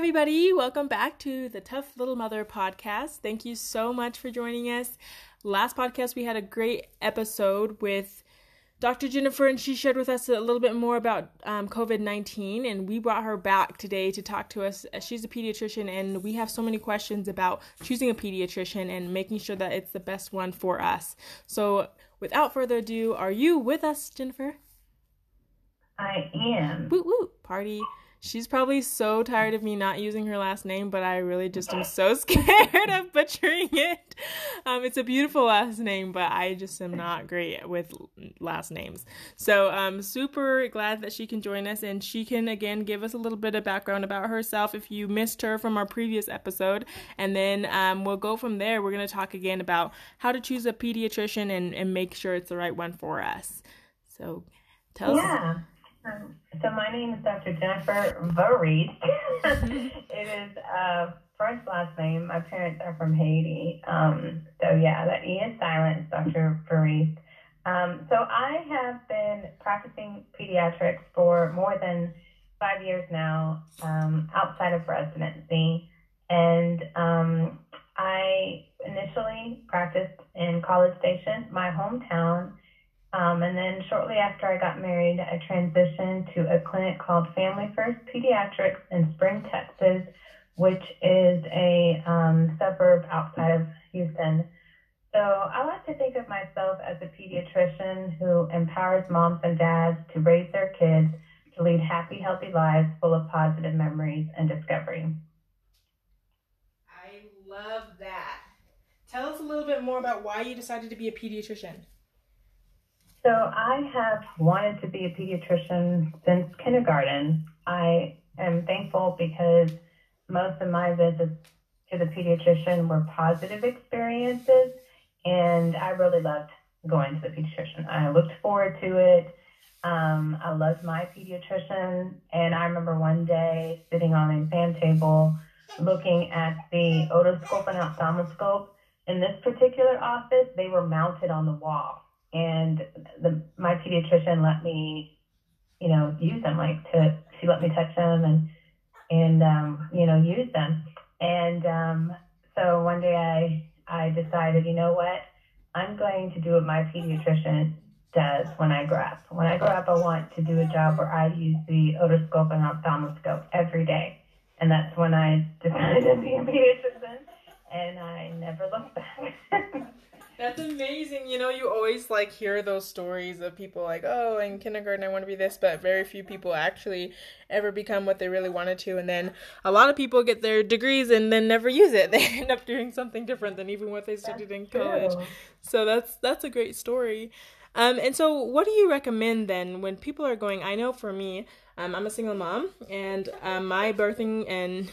everybody. Welcome back to the Tough Little Mother podcast. Thank you so much for joining us. Last podcast, we had a great episode with Dr. Jennifer, and she shared with us a little bit more about um, COVID 19. And we brought her back today to talk to us. She's a pediatrician, and we have so many questions about choosing a pediatrician and making sure that it's the best one for us. So, without further ado, are you with us, Jennifer? I am. Woo woo, party. She's probably so tired of me not using her last name, but I really just am so scared of butchering it. Um, it's a beautiful last name, but I just am not great with last names. So I'm um, super glad that she can join us and she can again give us a little bit of background about herself if you missed her from our previous episode. And then um, we'll go from there. We're going to talk again about how to choose a pediatrician and, and make sure it's the right one for us. So tell yeah. us. Um, so my name is Dr. Jennifer Vareed. it is a French last name. My parents are from Haiti. Um, so yeah, that E is silent. Dr. Vareed. Um, so I have been practicing pediatrics for more than five years now, um, outside of residency, and um, I initially practiced in College Station, my hometown um, and then shortly after I got married, I transitioned to a clinic called Family First Pediatrics in Spring, Texas, which is a um, suburb outside of Houston. So I like to think of myself as a pediatrician who empowers moms and dads to raise their kids to lead happy, healthy lives full of positive memories and discovery. I love that. Tell us a little bit more about why you decided to be a pediatrician. So I have wanted to be a pediatrician since kindergarten. I am thankful because most of my visits to the pediatrician were positive experiences, and I really loved going to the pediatrician. I looked forward to it. Um, I loved my pediatrician, and I remember one day sitting on an exam table looking at the otoscope and ophthalmoscope. In this particular office, they were mounted on the wall and the my pediatrician let me, you know, use them. Like to she let me touch them and and um, you know use them. And um, so one day I I decided, you know what, I'm going to do what my pediatrician does when I grow up. When I grow up, I want to do a job where I use the otoscope and ophthalmoscope every day. And that's when I decided to be a pediatrician, and I never looked back. That's amazing. You know, you always like hear those stories of people like, oh, in kindergarten I want to be this, but very few people actually ever become what they really wanted to. And then a lot of people get their degrees and then never use it. They end up doing something different than even what they studied that's in college. True. So that's that's a great story. Um, and so, what do you recommend then when people are going? I know for me, um, I'm a single mom, and um, my birthing and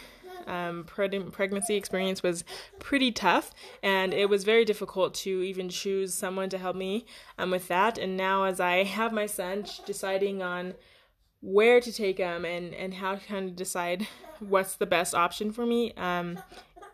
um, pregnancy experience was pretty tough, and it was very difficult to even choose someone to help me um, with that. And now, as I have my son, deciding on where to take him and and how to kind of decide what's the best option for me um,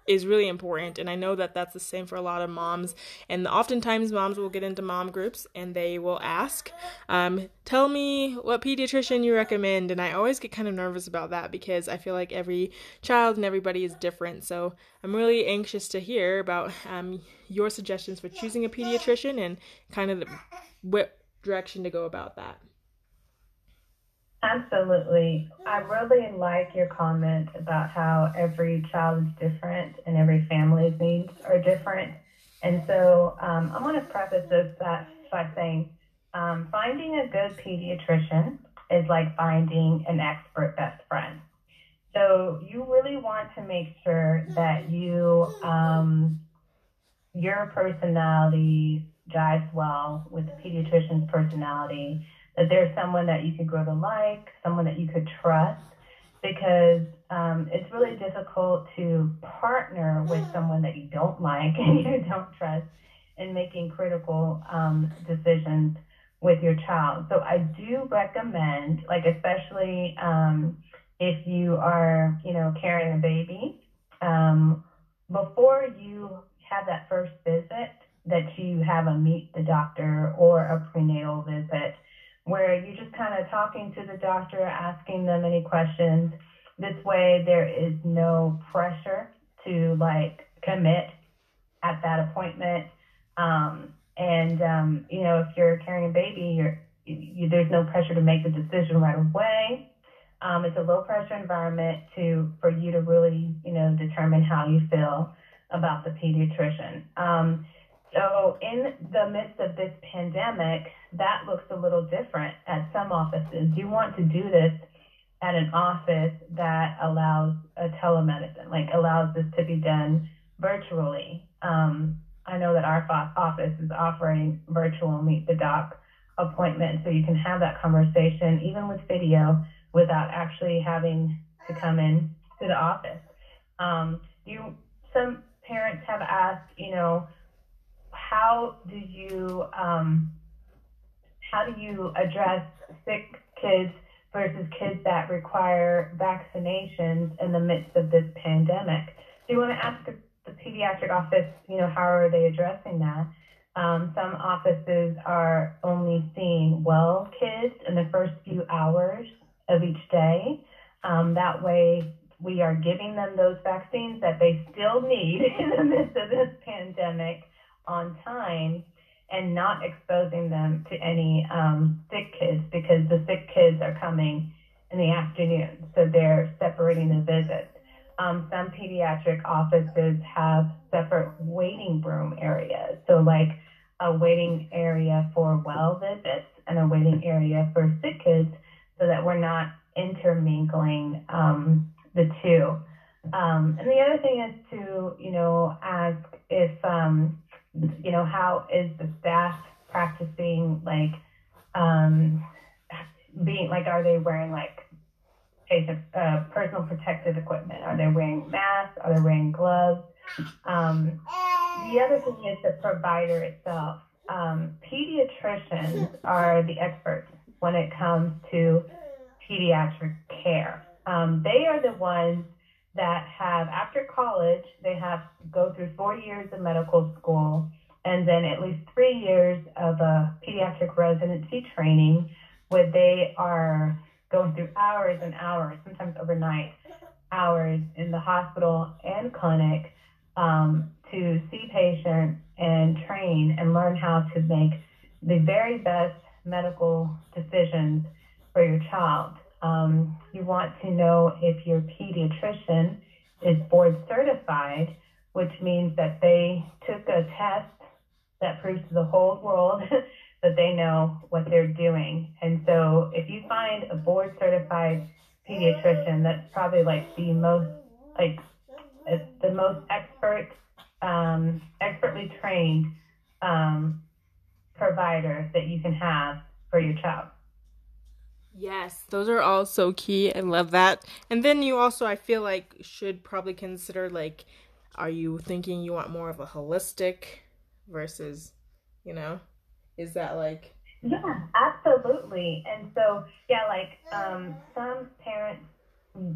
is really important and i know that that's the same for a lot of moms and oftentimes moms will get into mom groups and they will ask um, tell me what pediatrician you recommend and i always get kind of nervous about that because i feel like every child and everybody is different so i'm really anxious to hear about um, your suggestions for choosing a pediatrician and kind of what direction to go about that Absolutely. I really like your comment about how every child is different and every family's needs are different. And so um, I want to preface this by saying um, finding a good pediatrician is like finding an expert best friend. So you really want to make sure that you um, your personality jives well with the pediatrician's personality that there's someone that you could grow to like, someone that you could trust, because um, it's really difficult to partner with someone that you don't like and you don't trust in making critical um, decisions with your child. So I do recommend, like especially um, if you are, you know, carrying a baby, um, before you have that first visit, that you have a meet the doctor or a prenatal visit where you're just kind of talking to the doctor, asking them any questions, this way, there is no pressure to like commit at that appointment. Um, and um, you know, if you're carrying a baby, you're you, there's no pressure to make the decision right away. Um, it's a low pressure environment to for you to really you know determine how you feel about the pediatrician. So in the midst of this pandemic, that looks a little different at some offices. You want to do this at an office that allows a telemedicine, like allows this to be done virtually. Um, I know that our office is offering virtual meet the doc appointments, so you can have that conversation even with video without actually having to come in to the office. Um, you some parents have asked, you know, how do you um, how do you address sick kids versus kids that require vaccinations in the midst of this pandemic? Do you want to ask the, pediatric office, you know, how are they addressing that? Um, some offices are only seeing well kids in the first few hours of each day. Um, that way, we are giving them those vaccines that they still need in the midst of this pandemic on time and not exposing them to any um, sick kids because the sick kids are coming in the afternoon. So they're separating the visits. Um, some pediatric offices have separate waiting room areas. So, like a waiting area for well visits and a waiting area for sick kids so that we're not intermingling um, the two. Um, and the other thing is to, you know, ask if um, you know, how is the staff practicing like um, being like, are they wearing like uh, personal protective equipment? Are they wearing masks? Are they wearing gloves? Um, the other thing is the provider itself. Um, pediatricians are the experts when it comes to pediatric care. Um, they are the ones that have, after college, they have to go through four years of medical school and then at least three years of a pediatric residency training where they are going through hours and hours, sometimes overnight hours in the hospital and clinic um, to see patients and train and learn how to make the very best medical decisions for your child. Um, you want to know if your pediatrician is board certified, which means that they took a test that proves to the whole world that they know what they're doing. And so if you find a board certified pediatrician, that's probably like the most like the most expert, um, expertly trained um, provider that you can have for your child. Yes, those are all so key. I love that. And then you also, I feel like, should probably consider like, are you thinking you want more of a holistic versus, you know, is that like? Yeah, absolutely. And so, yeah, like um, some parents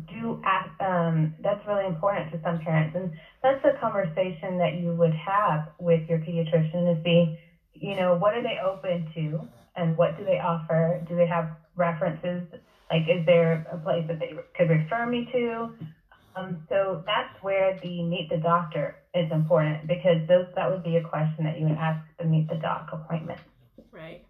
do ask, um, that's really important to some parents. And that's a conversation that you would have with your pediatrician to see, you know, what are they open to and what do they offer? Do they have references? Like, is there a place that they could refer me to? Um, so that's where the meet the doctor is important because those that would be a question that you would ask the meet the doc appointment. Right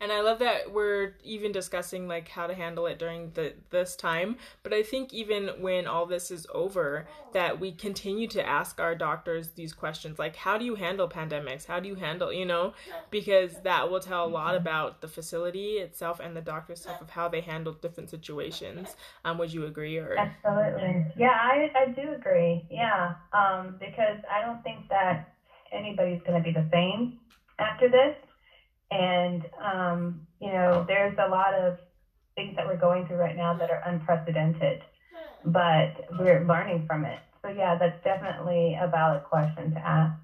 and I love that we're even discussing like how to handle it during the this time. But I think even when all this is over, that we continue to ask our doctors these questions like how do you handle pandemics? How do you handle you know? Because that will tell a lot mm-hmm. about the facility itself and the doctor itself of how they handle different situations. Um, would you agree or Absolutely. Yeah, I, I do agree. Yeah. Um, because I don't think that anybody's gonna be the same after this. And, um, you know, there's a lot of things that we're going through right now that are unprecedented, but we're learning from it. So, yeah, that's definitely a valid question to ask.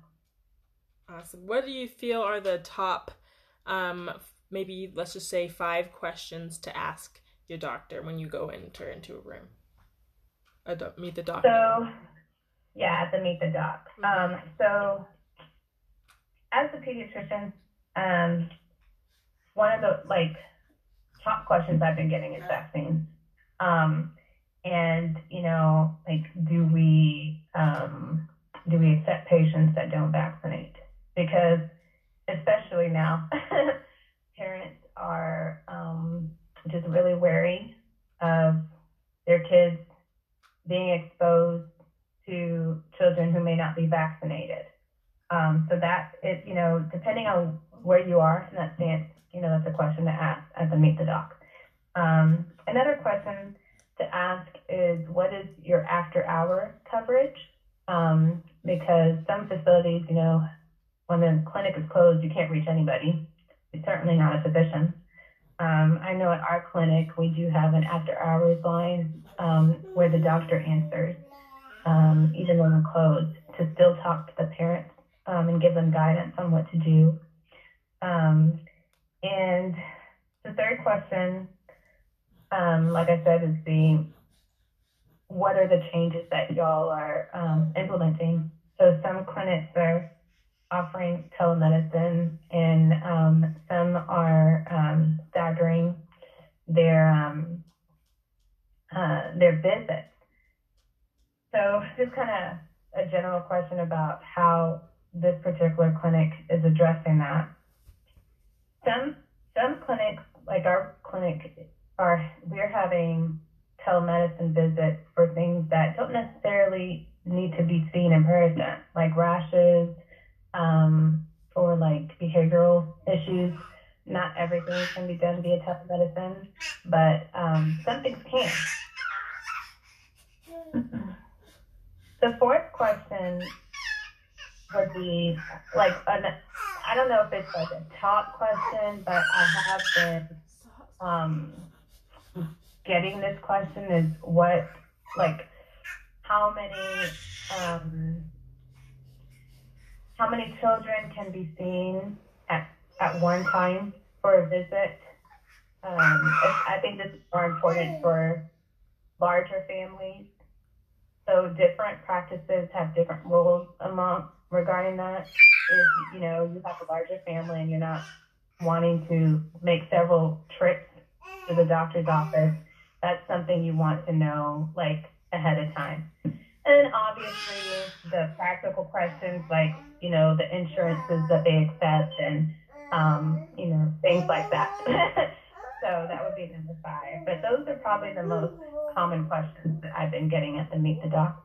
Awesome. What do you feel are the top, um, maybe let's just say five questions to ask your doctor when you go enter into a room? A do- meet the doctor. So, yeah, at the meet the doc. Mm-hmm. Um, so, as a pediatrician, um, one of the like top questions I've been getting is vaccines. Um, and you know, like, do we um, do we accept patients that don't vaccinate? Because especially now, parents are um, just really wary of their kids being exposed to children who may not be vaccinated. Um, so that it, you know, depending on where you are in that stance, you know, that's a question to ask at the Meet the Doc. Um, another question to ask is what is your after hour coverage? Um, because some facilities, you know, when the clinic is closed, you can't reach anybody. It's certainly not a physician. Um, I know at our clinic, we do have an after hours line um, where the doctor answers, um, even when we're closed, to still talk to the parents um, and give them guidance on what to do. Um, and the third question, um, like I said, is the what are the changes that y'all are implementing? So some clinics are offering telemedicine, and um, some are um, staggering their um, uh, their visits. So, just kind of a general question about how this particular clinic is addressing that. Some some clinics, like our clinic, are we're having telemedicine visits for things that don't necessarily need to be seen in person, like rashes, um, for like behavioral issues. Not everything can be done via telemedicine, but um, some things can. the fourth question would be like an, I don't know if it's like a top question, but I have been um, getting this question is what like how many um, how many children can be seen at, at one time for a visit. Um, I think this is more important for larger families. So different practices have different rules among regarding that. If you know you have a larger family and you're not wanting to make several trips to the doctor's office, that's something you want to know like ahead of time. And obviously the practical questions like you know, the insurances that they accept and, um, you know, things like that. so that would be number five. But those are probably the most common questions that I've been getting at the Meet the Doc.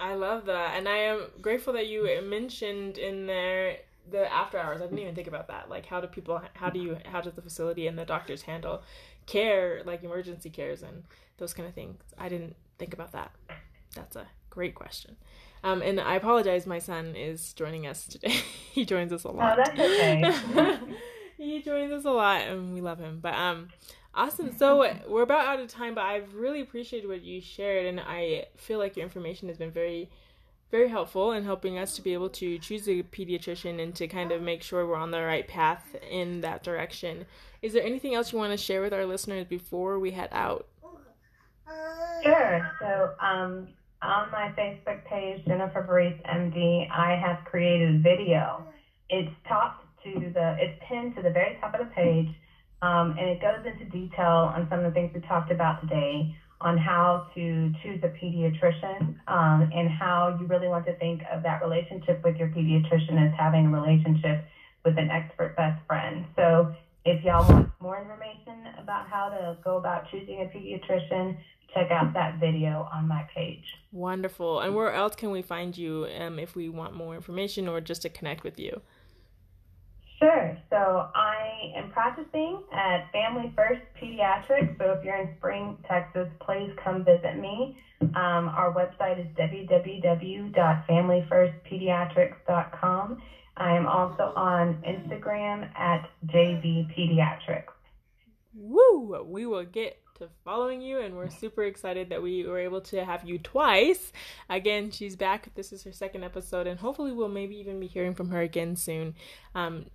I love that. And I am grateful that you mentioned in there the after hours. I didn't even think about that. Like, how do people, how do you, how does the facility and the doctors handle care, like emergency cares and those kind of things? I didn't think about that. That's a great question. Um, and I apologize, my son is joining us today. he joins us a lot. Oh, that's okay. he joins us a lot, and we love him. But um, awesome. So we're about out of time, but I've really appreciated what you shared, and I feel like your information has been very, very helpful in helping us to be able to choose a pediatrician and to kind of make sure we're on the right path in that direction. Is there anything else you want to share with our listeners before we head out? Sure. So, um, on my Facebook page, Jennifer Barice MD, I have created a video. It's topped to the, it's pinned to the very top of the page, um, and it goes into detail on some of the things we talked about today on how to choose a pediatrician um, and how you really want to think of that relationship with your pediatrician as having a relationship with an expert best friend. So if y'all want more information about how to go about choosing a pediatrician, check out that video on my page. Wonderful. And where else can we find you um, if we want more information or just to connect with you? Sure. So I am practicing at Family First Pediatrics. So if you're in Spring, Texas, please come visit me. Um, our website is www.familyfirstpediatrics.com. I am also on Instagram at JV Pediatrics. Woo! We will get to following you, and we're super excited that we were able to have you twice. Again, she's back. This is her second episode, and hopefully, we'll maybe even be hearing from her again soon. Um,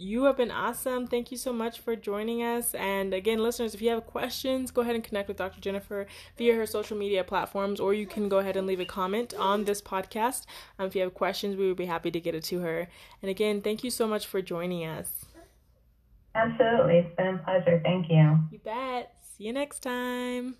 you have been awesome. Thank you so much for joining us. And again, listeners, if you have questions, go ahead and connect with Dr. Jennifer via her social media platforms, or you can go ahead and leave a comment on this podcast. Um, if you have questions, we would be happy to get it to her. And again, thank you so much for joining us. Absolutely. It's been a pleasure. Thank you. You bet. See you next time.